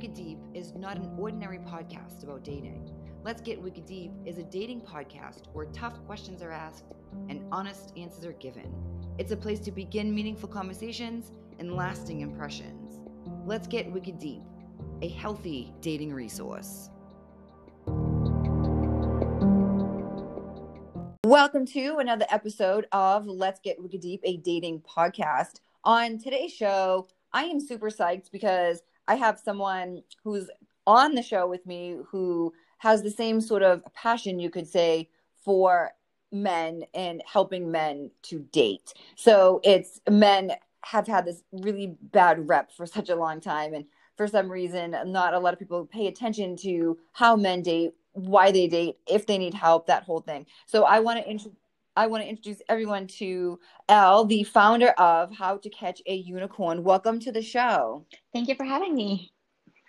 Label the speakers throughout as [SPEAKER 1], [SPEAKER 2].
[SPEAKER 1] Wicked Deep is not an ordinary podcast about dating. Let's Get Wicked Deep is a dating podcast where tough questions are asked and honest answers are given. It's a place to begin meaningful conversations and lasting impressions. Let's Get Wicked Deep, a healthy dating resource. Welcome to another episode of Let's Get Wicked Deep, a dating podcast. On today's show, I am super psyched because I have someone who's on the show with me who has the same sort of passion, you could say, for men and helping men to date. So it's men have had this really bad rep for such a long time. And for some reason, not a lot of people pay attention to how men date, why they date, if they need help, that whole thing. So I want to introduce. I want to introduce everyone to Elle, the founder of How to Catch a Unicorn. Welcome to the show.
[SPEAKER 2] Thank you for having me.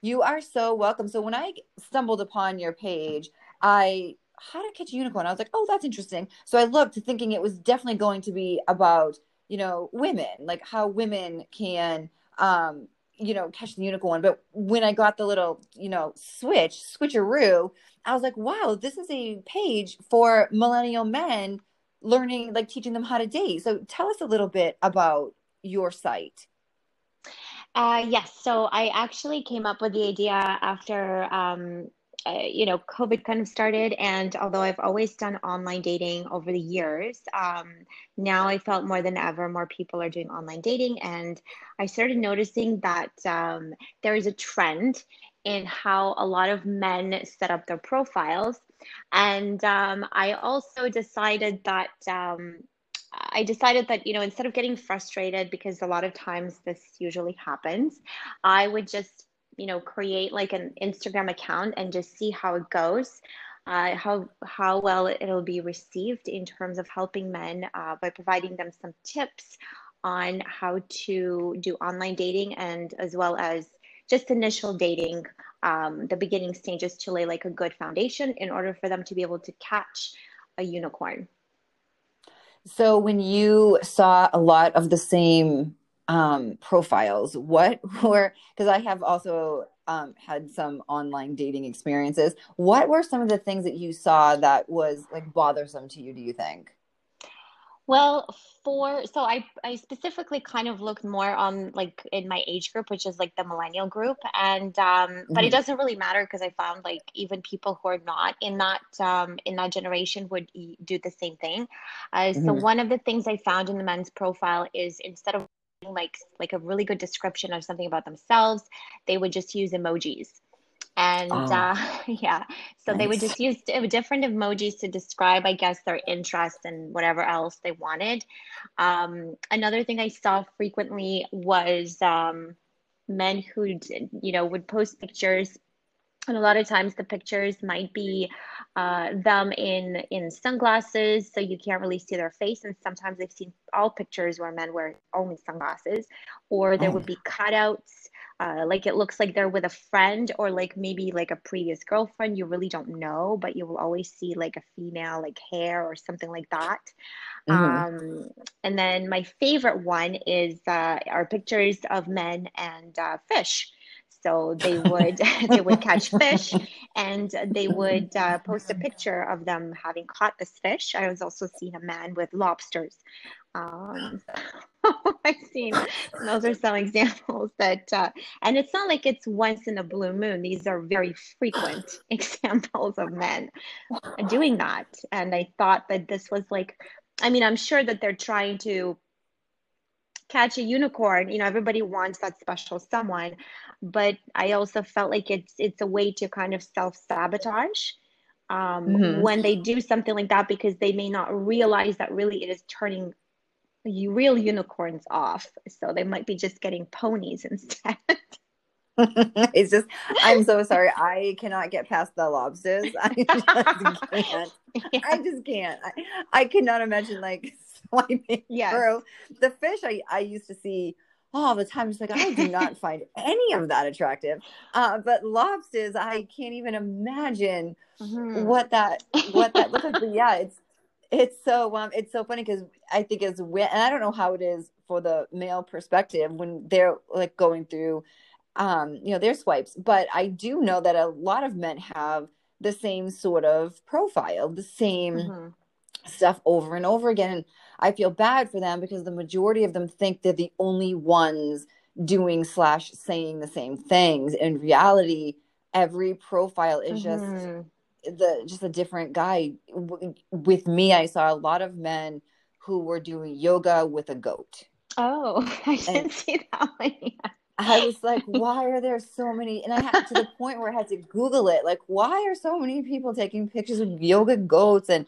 [SPEAKER 1] You are so welcome. So when I stumbled upon your page, I how to catch a unicorn. I was like, oh, that's interesting. So I looked, thinking it was definitely going to be about you know women, like how women can um, you know catch the unicorn. But when I got the little you know switch switcheroo, I was like, wow, this is a page for millennial men learning, like teaching them how to date. So tell us a little bit about your site.
[SPEAKER 2] Uh, yes. So I actually came up with the idea after, um, uh, you know, COVID kind of started. And although I've always done online dating over the years, um, now I felt more than ever more people are doing online dating. And I started noticing that um, there is a trend in how a lot of men set up their profiles. And um, I also decided that um, I decided that, you know, instead of getting frustrated, because a lot of times this usually happens, I would just, you know, create like an Instagram account and just see how it goes. Uh, how how well it'll be received in terms of helping men uh, by providing them some tips on how to do online dating and as well as just initial dating um, the beginning stages to lay like a good foundation in order for them to be able to catch a unicorn
[SPEAKER 1] so when you saw a lot of the same um, profiles, what were because I have also um, had some online dating experiences. What were some of the things that you saw that was like bothersome to you? Do you think?
[SPEAKER 2] Well, for so I I specifically kind of looked more on like in my age group, which is like the millennial group, and um, mm-hmm. but it mm-hmm. doesn't really matter because I found like even people who are not in that um, in that generation would do the same thing. Uh, mm-hmm. So one of the things I found in the men's profile is instead of like like a really good description of something about themselves, they would just use emojis and oh, uh, yeah. So nice. they would just use different emojis to describe i guess their interest and whatever else they wanted. Um, another thing i saw frequently was um, men who you know would post pictures. And a lot of times the pictures might be uh, them in in sunglasses so you can't really see their face. And sometimes i've seen all pictures where men wear only sunglasses or there oh. would be cutouts uh, like it looks like they're with a friend or like maybe like a previous girlfriend you really don't know but you will always see like a female like hair or something like that. Mm-hmm. um, and then my favorite one is uh, our pictures of men and uh, fish. So they would they would catch fish and they would uh, post a picture of them having caught this fish. I was also seeing a man with lobsters um, I've seen those are some examples that, uh, and it's not like it's once in a blue moon. These are very frequent examples of men doing that. And I thought that this was like, I mean, I'm sure that they're trying to catch a unicorn. You know, everybody wants that special someone, but I also felt like it's it's a way to kind of self sabotage. Um, mm-hmm. when they do something like that because they may not realize that really it is turning real unicorns off. So they might be just getting ponies instead.
[SPEAKER 1] it's just I'm so sorry. I cannot get past the lobsters. I just can't. Yeah. I just can't. I, I cannot imagine like swiping yes. through the fish I, I used to see all the time. It's like I do not find any of that attractive. Uh, but lobsters, I can't even imagine mm-hmm. what that what that looks like. But yeah, it's it's so um it's so funny because I think as when and I don't know how it is for the male perspective when they're like going through um, you know, their swipes. But I do know that a lot of men have the same sort of profile, the same mm-hmm. stuff over and over again. And I feel bad for them because the majority of them think they're the only ones doing slash saying the same things. In reality, every profile is mm-hmm. just the just a different guy. With me, I saw a lot of men who were doing yoga with a goat.
[SPEAKER 2] Oh, I didn't and, see that one. Yet.
[SPEAKER 1] I was like, why are there so many? And I had to the point where I had to Google it. Like, why are so many people taking pictures of yoga goats and,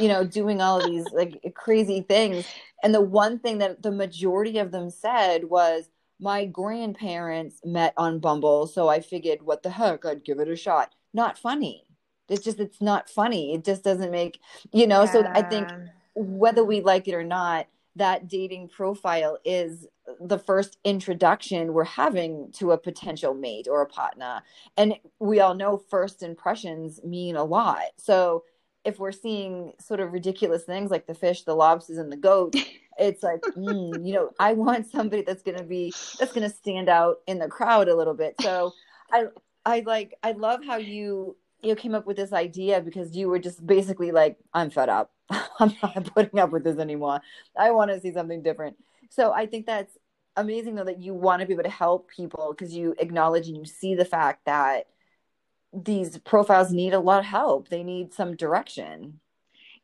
[SPEAKER 1] you know, doing all of these like crazy things? And the one thing that the majority of them said was, my grandparents met on Bumble. So I figured, what the heck? I'd give it a shot. Not funny. It's just, it's not funny. It just doesn't make, you know, yeah. so I think whether we like it or not, that dating profile is the first introduction we're having to a potential mate or a partner. And we all know first impressions mean a lot. So if we're seeing sort of ridiculous things like the fish, the lobsters, and the goat it's like, mm, you know, I want somebody that's going to be, that's going to stand out in the crowd a little bit. So I, I like, I love how you, you came up with this idea because you were just basically like, I'm fed up. I'm not putting up with this anymore. I want to see something different. So I think that's amazing though that you want to be able to help people because you acknowledge and you see the fact that these profiles need a lot of help. They need some direction.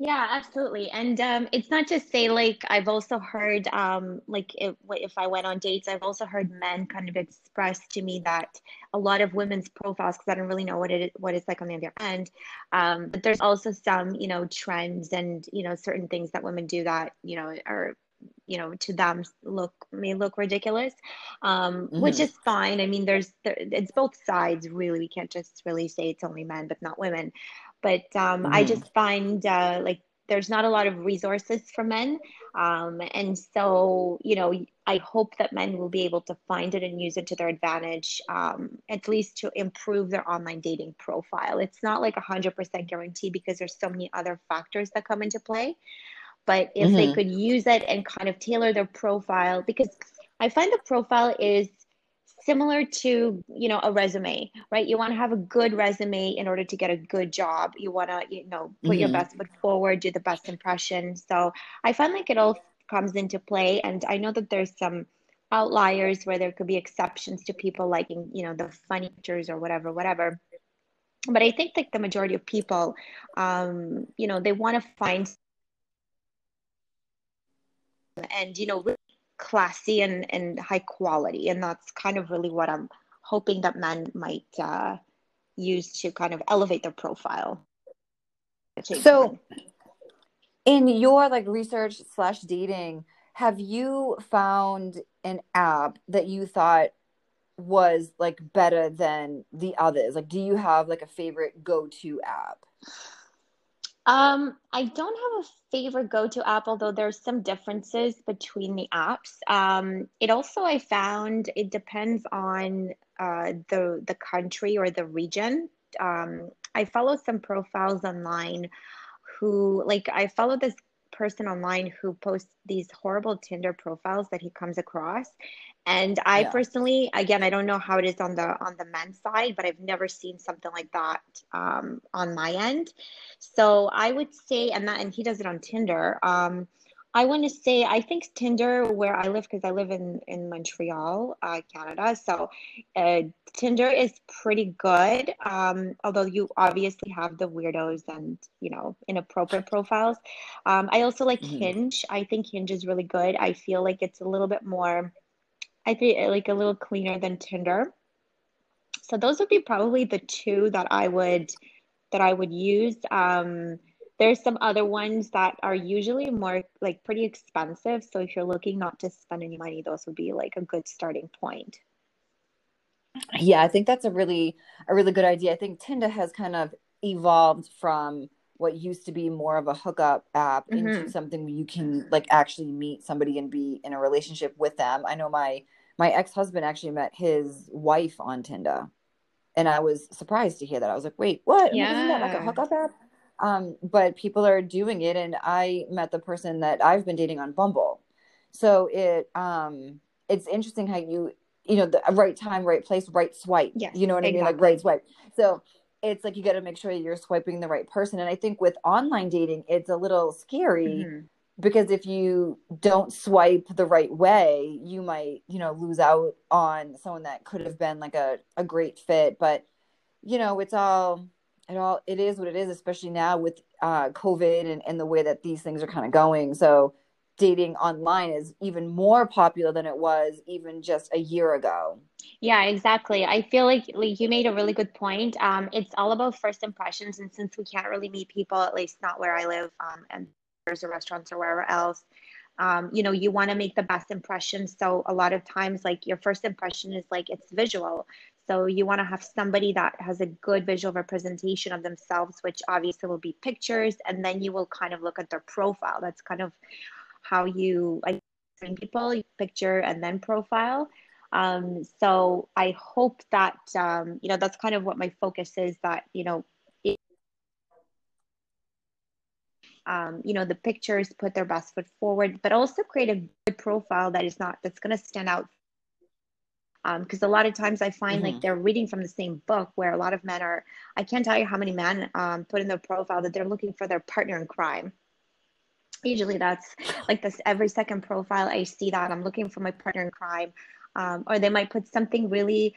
[SPEAKER 2] Yeah, absolutely. And um, it's not just say like I've also heard um, like if, if I went on dates, I've also heard men kind of express to me that a lot of women's profiles because I don't really know what it what it's like on the other end. Um, but there's also some you know trends and you know certain things that women do that you know are you know to them look may look ridiculous um mm-hmm. which is fine i mean there's there, it's both sides really we can't just really say it's only men but not women but um, mm. I mm-hmm. just find uh, like there's not a lot of resources for men. Um, and so, you know, I hope that men will be able to find it and use it to their advantage, um, at least to improve their online dating profile. It's not like a 100% guarantee because there's so many other factors that come into play. But if mm-hmm. they could use it and kind of tailor their profile, because I find the profile is similar to you know a resume right? You want to have a good resume in order to get a good job. You want to you know put mm-hmm. your best foot forward do the best impression. So i find like it all comes into play and i know that there's some outliers where there could be exceptions to people liking you know the funny pictures or whatever whatever. But i think like the majority of people um you know they want to find and you know classy and, and high quality. And that's kind of really what I'm hoping that men might uh, use to kind of elevate their profile.
[SPEAKER 1] So, in your like research slash dating, have you found an app that you thought was like better than the others? Like, do you have like a favorite go to app?
[SPEAKER 2] Um, I don't have a favorite go-to app, although there's some differences between the apps. Um, it also I found it depends on uh, the the country or the region. Um, I follow some profiles online who like I follow this person online who posts these horrible Tinder profiles that he comes across and I yeah. personally, again, I don't know how it is on the on the men's side, but I've never seen something like that um, on my end. So I would say, and that, and he does it on Tinder. Um, I want to say I think Tinder, where I live, because I live in in Montreal, uh, Canada. So uh, Tinder is pretty good. Um, although you obviously have the weirdos and you know inappropriate profiles. Um, I also like mm-hmm. Hinge. I think Hinge is really good. I feel like it's a little bit more I think uh, like a little cleaner than Tinder. So those would be probably the two that I would that I would use. Um, there's some other ones that are usually more like pretty expensive. So if you're looking not to spend any money, those would be like a good starting point.
[SPEAKER 1] Yeah, I think that's a really a really good idea. I think Tinder has kind of evolved from what used to be more of a hookup app mm-hmm. into something where you can like actually meet somebody and be in a relationship with them. I know my my ex-husband actually met his wife on Tinder. And I was surprised to hear that. I was like, wait, what? Yeah. Isn't that like a hookup app? Um, but people are doing it and I met the person that I've been dating on Bumble. So it um it's interesting how you you know the right time right place right swipe
[SPEAKER 2] Yes,
[SPEAKER 1] you know what i mean like
[SPEAKER 2] exactly.
[SPEAKER 1] right swipe so it's like you got to make sure you're swiping the right person and i think with online dating it's a little scary
[SPEAKER 2] Mhm.
[SPEAKER 1] Because if you don't swipe the right way you might you know lose out on someone that could have been like a, a great fit but you know it's all it all it is what it is especially now with uh covid and, and the way that these things are kind of going so dating online is even more popular than it was even just a year ago
[SPEAKER 2] Yeah, exactly. I feel like like you made a really good point. Um, it's all about first impressions, and since we can't really meet people, at least not where I live, um, and or restaurants or wherever else, um, you know, you want to make the best impression. So a lot of times, like your first impression is like it's visual. So you want to have somebody that has a good visual representation of themselves, which obviously will be pictures, and then you will kind of look at their profile. That's kind of how you like people, picture and then profile. Um, so I hope that um, you know that's kind of what my focus is. That you know, it, um, you know, the pictures put their best foot forward, but also create a good profile that is not that's going to stand out. Because a lot of times I find like
[SPEAKER 1] Mhm.
[SPEAKER 2] they're reading from the same book, where a lot of men are. I can't tell you how many men um, put in their profile that they're looking for their partner in crime. Usually that's like this every second profile I see that I'm looking for my partner in crime. Um, or they might put something really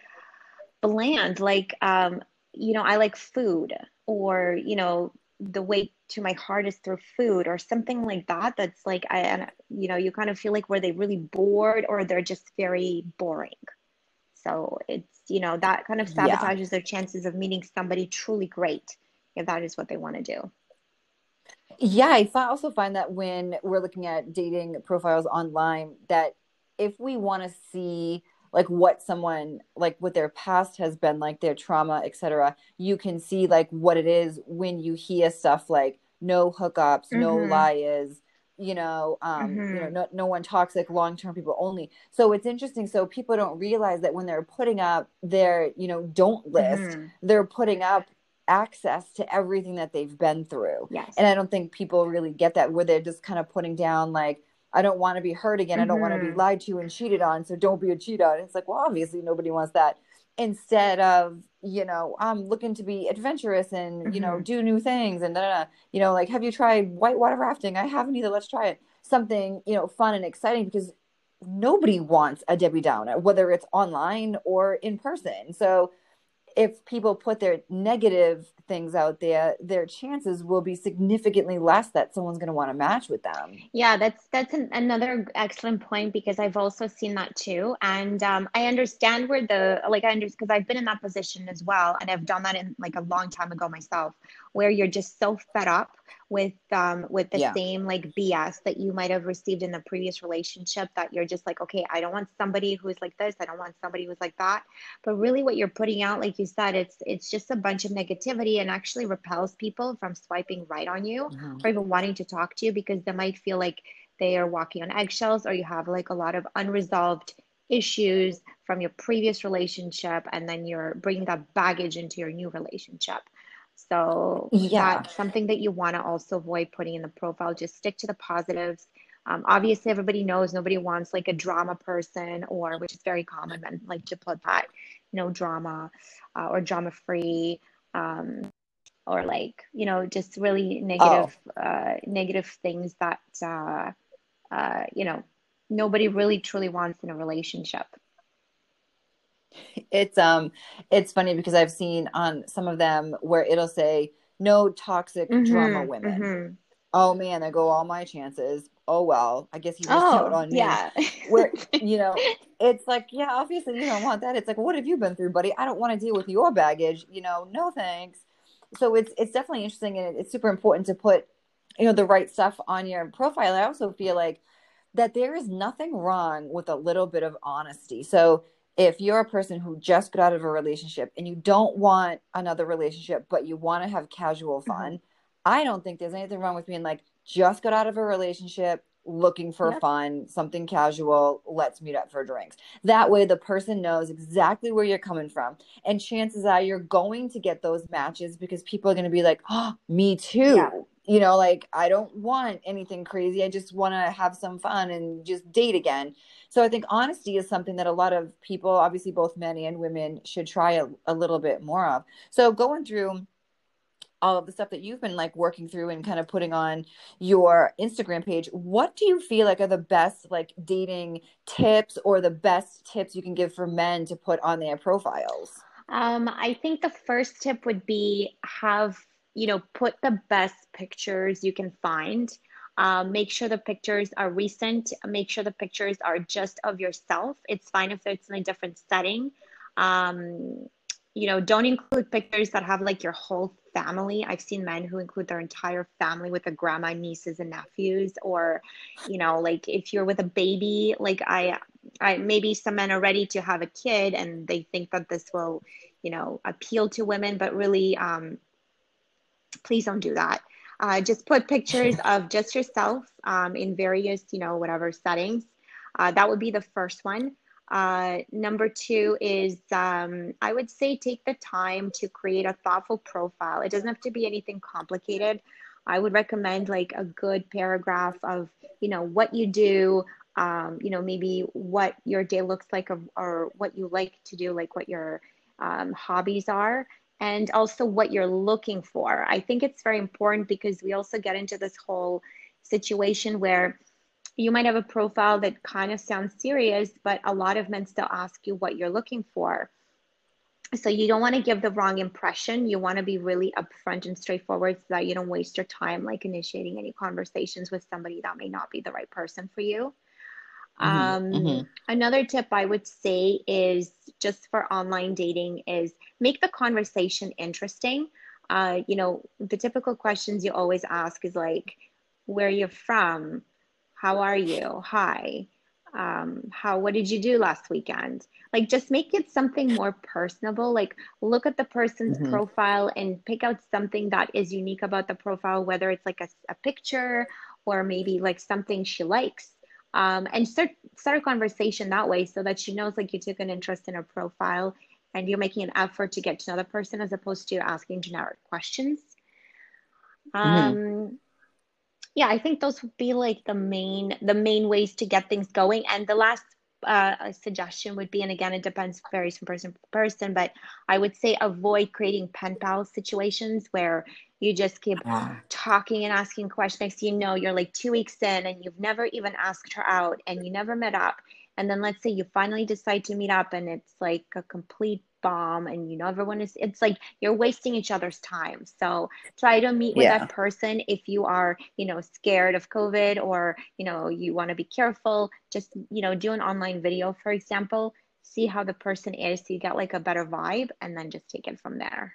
[SPEAKER 2] bland, like, um, you know, I like food, or, you know, the way to my heart is through food, or something like that. That's like, I, and, you know, you kind of feel like were they really bored or they're just very boring. So it's, you know, that kind of
[SPEAKER 1] yeah
[SPEAKER 2] sabotages their chances of meeting somebody truly great if that is what they want to do.
[SPEAKER 1] Yeah, I also find that when we're looking at dating profiles online, that if we want to see like what someone like what their past has been like, their trauma, etc., you can see like what it is when you hear stuff like no hookups, no
[SPEAKER 2] Mm-hmm.
[SPEAKER 1] liars, you know, um, you know,
[SPEAKER 2] Mm-hmm.
[SPEAKER 1] no no one toxic, long-term people only. So it's interesting. So people don't realize that when they're putting up their, you know, don't list,
[SPEAKER 2] Mm-hmm.
[SPEAKER 1] they're putting up access to everything that they've been through
[SPEAKER 2] Yes.
[SPEAKER 1] and I don't think people really get that where they're just kind of putting down like I don't want to be hurt again. I don't want to be
[SPEAKER 2] Mm-hmm.
[SPEAKER 1] lied to and cheated on. So don't be a cheat on. It's like, well, obviously nobody wants that. Instead of, you know, I'm looking to be adventurous and, you know,
[SPEAKER 2] Mm-hmm.
[SPEAKER 1] do new things and da, da, da. you know, like, have you tried whitewater rafting? I haven't either. Let's try it. Something, you know, fun and exciting because nobody wants a Debbie Downer, whether it's online or in person. So if people put their negative things out there, their chances will be significantly less that someone's going to want to match with them.
[SPEAKER 2] Yeah, that's that's an, another excellent point because I've also seen that too, and um, I understand where the like I understand because I've been in that position as well, and I've done that in like a long time ago myself, where you're just so fed up with um with the
[SPEAKER 1] Yeah.
[SPEAKER 2] same like BS that you might have received in the previous relationship that you're just like, okay, I don't want somebody who's like this, I don't want somebody who's like that, but really what you're putting out, like you said, it's it's just a bunch of negativity and actually repels people from swiping right on you or even wanting to talk to you because they might feel like they are walking on eggshells or you have like a lot of unresolved issues from your previous relationship and then you're bringing that baggage into your new relationship. So
[SPEAKER 1] Yeah.
[SPEAKER 2] something that you want to also avoid putting in the profile. Just stick to the positives. Um, obviously, everybody knows nobody wants like a drama person, or which is very common, men like to put that, no drama, uh, or drama free. Um, or like you know just really
[SPEAKER 1] Oh,
[SPEAKER 2] negative uh negative things that uh uh you know nobody really truly wants in a relationship
[SPEAKER 1] it's um it's funny because I've seen on some of them where it'll say no toxic drama
[SPEAKER 2] mm-hmm
[SPEAKER 1] women.
[SPEAKER 2] mm-hmm
[SPEAKER 1] Oh man, there go all my chances. Oh well, I guess you out
[SPEAKER 2] oh
[SPEAKER 1] on me.
[SPEAKER 2] yeah
[SPEAKER 1] Where you know, it's like, yeah, obviously you don't want that. It's like, what have you been through, buddy? I don't want to deal with your baggage. You know, no thanks. So it's it's definitely interesting and it's super important to put, you know, the right stuff on your profile. I also feel like that there is nothing wrong with a little bit of honesty. So if you're a person who just got out of a relationship and you don't want another relationship, but you want to have casual
[SPEAKER 2] hmm
[SPEAKER 1] fun, I don't think there's anything wrong with being like, just got out of a relationship, looking for
[SPEAKER 2] yep
[SPEAKER 1] fun, something casual, let's meet up for drinks. That way, the person knows exactly where you're coming from. And chances are you're going to get those matches because people are going to be like, oh, me
[SPEAKER 2] yeah
[SPEAKER 1] too. You know like i don't want anything crazy i just want to have some fun and just date again so i think honesty is something that a lot of people obviously both men and women should try a, a little bit more of so going through all of the stuff that you've been like working through and kind of putting on your Instagram page, what do you feel like are the best like dating tips or the best tips you can give for men to put on their profiles?
[SPEAKER 2] Um, I think the first tip would be have, you know, put the best pictures you can find. Um, make sure the pictures are recent. Make sure the pictures are just of yourself. It's fine if it's in a different setting. Um, you know, don't include pictures that have like your whole family. I've seen men who include their entire family with a grandma, nieces, and nephews, or, you know, like if you're with a baby, like I, I maybe some men are ready to have a kid and they think that this will, you know, appeal to women, but really, um, please don't do that. Uh, just put pictures of just yourself um, in various, you know, whatever settings. Uh, that would be the first one. Uh, number two is um, I would say take the time to create a thoughtful profile. It doesn't have to be anything complicated. I would recommend like a good paragraph of, you know, what you do, um, you know, maybe what your day looks like or, or what you like to do, like what your um, hobbies are, and also what you're looking for. I think it's very important because we also get into this whole situation where you might have a profile that kind of sounds serious, but a lot of men still ask you what you're looking for. So you don't want to give the wrong impression. You want to be really upfront and straightforward so that you don't waste your time like initiating any conversations with somebody that may not be the right person for you. Mm-hmm, um, mm-hmm. Another tip I would say is just for online dating is make the conversation interesting. Uh, you know, the typical questions you always ask is like, where you're from, how are you? Hi. Um, how, what did you do last weekend? Like, just make it something more personable. Like, look at the person's mm-hmm. profile and pick out something that is unique about the profile, whether it's like a, a picture or maybe like something she likes. Um, and start start a conversation that way so that she knows like you took an interest in her profile and you're making an effort to get to know the person as opposed to asking generic questions. Mm-hmm. Um, yeah i think those would be like the main the main ways to get things going and the last uh, suggestion would be and again it depends varies from person to person but i would say avoid creating pen pal situations where you just keep ah. talking and asking questions next you know you're like two weeks in and you've never even asked her out and you never met up and then let's say you finally decide to meet up and it's like a complete bomb and you know everyone is it's like you're wasting each other's time so try to meet with yeah. that person if you are you know scared of covid or you know you want to be careful just you know do an online video for example see how the person is so you get like a better vibe and then just take it from there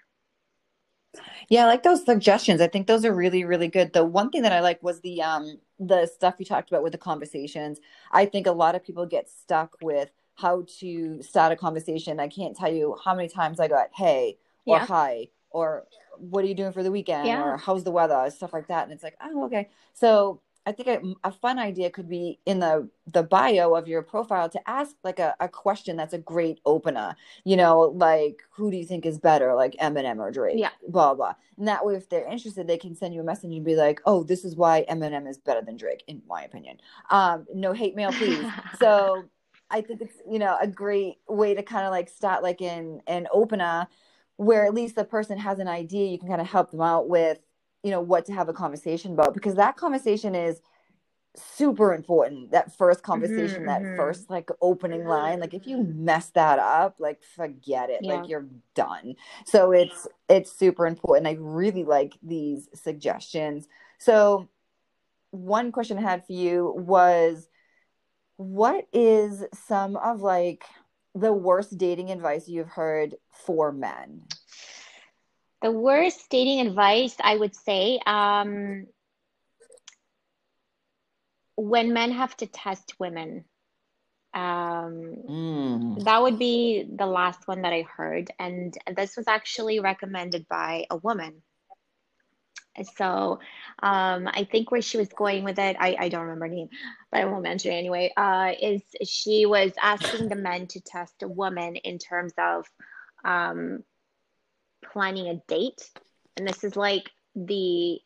[SPEAKER 1] yeah, I like those suggestions. I think those are really, really good. The one thing that I like was the um the stuff you talked about with the conversations. I think a lot of people get stuck with how to start a conversation. I can't tell you how many times I got hey or yeah. hi or what are you doing for the weekend? Yeah. or how's the weather? stuff like that. And it's like oh okay. So i think a, a, fun idea could be in the the bio of your profile to ask like a, a question that's a great opener. You know like who do you think is better like eminem or drake?
[SPEAKER 2] Yeah.
[SPEAKER 1] Blah blah. And that way if they're interested they can send you a message and be like oh this is why eminem is better than drake in my opinion. Um no hate mail please. So I think it's you know a great way to kind of like start like in an opener where at least the person has an idea. You can kind of help them out with you know what to have a conversation about because that conversation is super important. That first conversation mm-hmm, that mm-hmm. first like opening line like if you mess that up like forget it. Yeah. like you're done. So it's it's super important. I really like these suggestions. So one question i had for you was what is some of like the worst dating advice you've heard for men?
[SPEAKER 2] The worst dating advice, I would say, um, when men have to test women. Um, mm. That would be the last one that I heard. And this was actually recommended by a woman. So um, I think where she was going with it, I, I don't remember her name, but I won't mention it anyway, uh, is she was asking the men to test a woman in terms of um, planning a date. And this is like the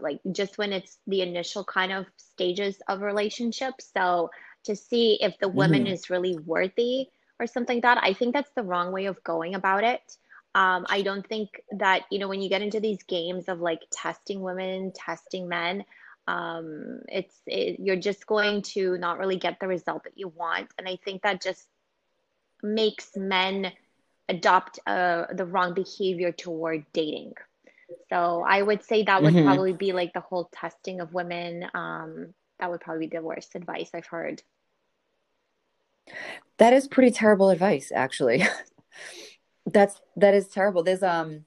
[SPEAKER 2] like just when it's the initial kind of stages of relationships. So to see if the woman mm-hmm. is really worthy or something like that, I think that's the wrong way of going about it. Um, I don't think that, you know, when you get into these games of like testing women, testing men, um, it's it, you're just going to not really get the result that you want. And I think that just makes men adopt uh, the wrong behavior toward dating. So I would say that would mm-hmm. probably be like the whole testing of women. Um, that would probably be the worst advice I've heard.
[SPEAKER 1] That is pretty terrible advice, actually. That's that is terrible. There's um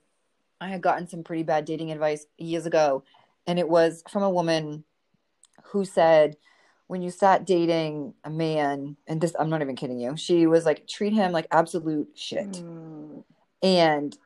[SPEAKER 1] I had gotten some pretty bad dating advice years ago and it was from a woman who said when you start dating a man and this I'm not even kidding you. She was like treat him like absolute shit. Mm. And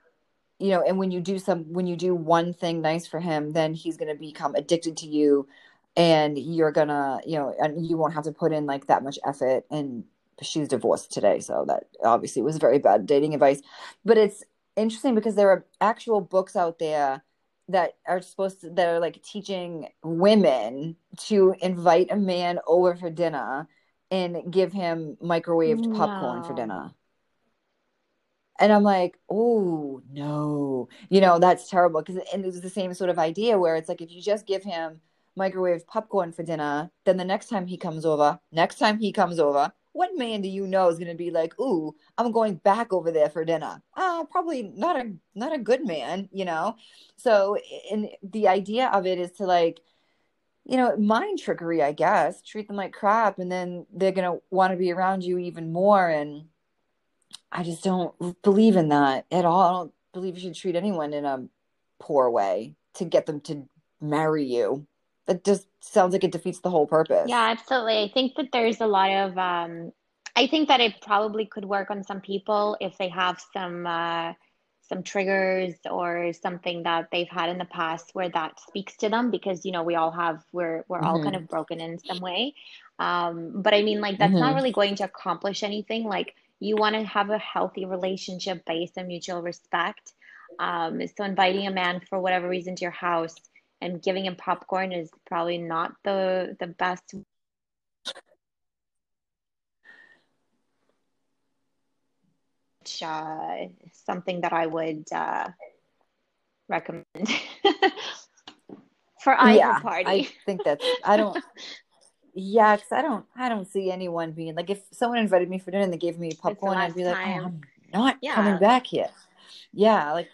[SPEAKER 1] you know, and when you do some when you do one thing nice for him, then he's going to become addicted to you and you're going to, you know, and you won't have to put in like that much effort and she's divorced today, so that obviously was very bad dating advice. But it's interesting because there are actual books out there that are supposed to that are like teaching women to invite a man over for dinner and give him microwaved no. popcorn for dinner. And I'm like, oh no, you know that's terrible because and it was the same sort of idea where it's like if you just give him microwave popcorn for dinner, then the next time he comes over, next time he comes over, what man do you know is going to be like, "Ooh, I'm going back over there for dinner"? Ah, uh, probably not a not a good man, you know. So, and the idea of it is to like, you know, mind trickery, I guess. Treat them like crap, and then they're going to want to be around you even more. And I just don't believe in that at all. I don't believe you should treat anyone in a poor way to get them to marry you it just sounds like it defeats the whole purpose.
[SPEAKER 2] Yeah, absolutely. I think that there's a lot of um I think that it probably could work on some people if they have some uh some triggers or something that they've had in the past where that speaks to them because you know we all have we're we're mm-hmm. all kind mm-hmm. of broken in some way um but i mean like that's mm-hmm. not really going to accomplish anything like you want to have a healthy relationship based on mutual respect um so inviting a man for whatever reason to your house and giving him popcorn is probably not the the best uh, something that I would uh, recommend for either yeah, party.
[SPEAKER 1] I think that's I don't. yeah, because I don't I don't see anyone being like if someone invited me for dinner and they gave me popcorn, I'd be like, oh, I'm not yeah. coming back here. Yeah, like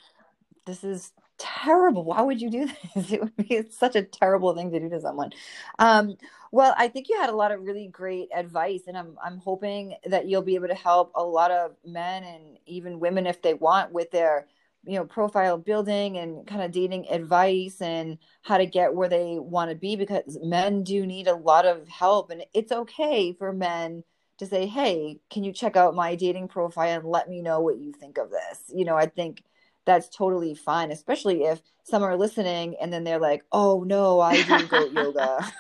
[SPEAKER 1] this is terrible. Why would you do this? It would be such a terrible thing to do to someone. Um, well, I think you had a lot of really great advice, and I'm I'm hoping that you'll be able to help a lot of men and even women if they want with their you know profile building and kind of dating advice and how to get where they want to be because men do need a lot of help and it's okay for men to say hey can you check out my dating profile and let me know what you think of this you know i think that's totally fine, especially if some are listening and then they're like, oh no, I do goat yoga.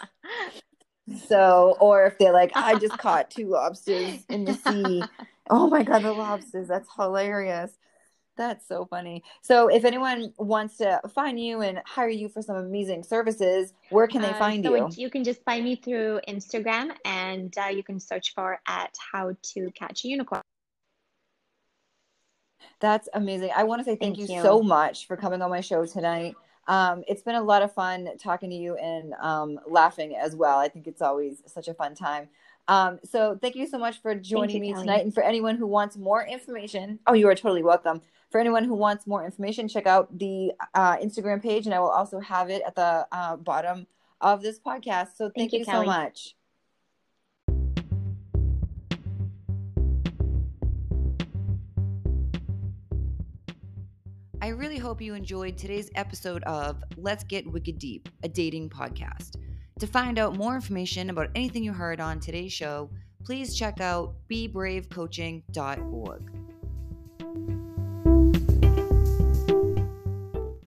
[SPEAKER 1] So, or if they're like, I just caught two lobsters in the sea. Oh my God, the lobsters. That's hilarious. That's so funny. So, if anyone wants to find you and hire you for some amazing services, where can they uh, find so you?
[SPEAKER 2] You can just find me through Instagram and uh, you can search for at how to catch a unicorn.
[SPEAKER 1] That's amazing. I want to say thank, thank you, you, so much for coming on my show tonight. Um, it's been a lot of fun talking to you and um, laughing as well. I think it's always such a fun time. Um, so thank you so much for joining you, me tonight. And for anyone who wants more information, oh, you are totally welcome. For anyone who wants more information, check out the uh, Instagram page, and I will also have it at the uh, bottom of this podcast. So thank, thank you, you so much. I really hope you enjoyed today's episode of Let's Get Wicked Deep, a dating podcast. To find out more information about anything you heard on today's show, please check out bebravecoaching.org.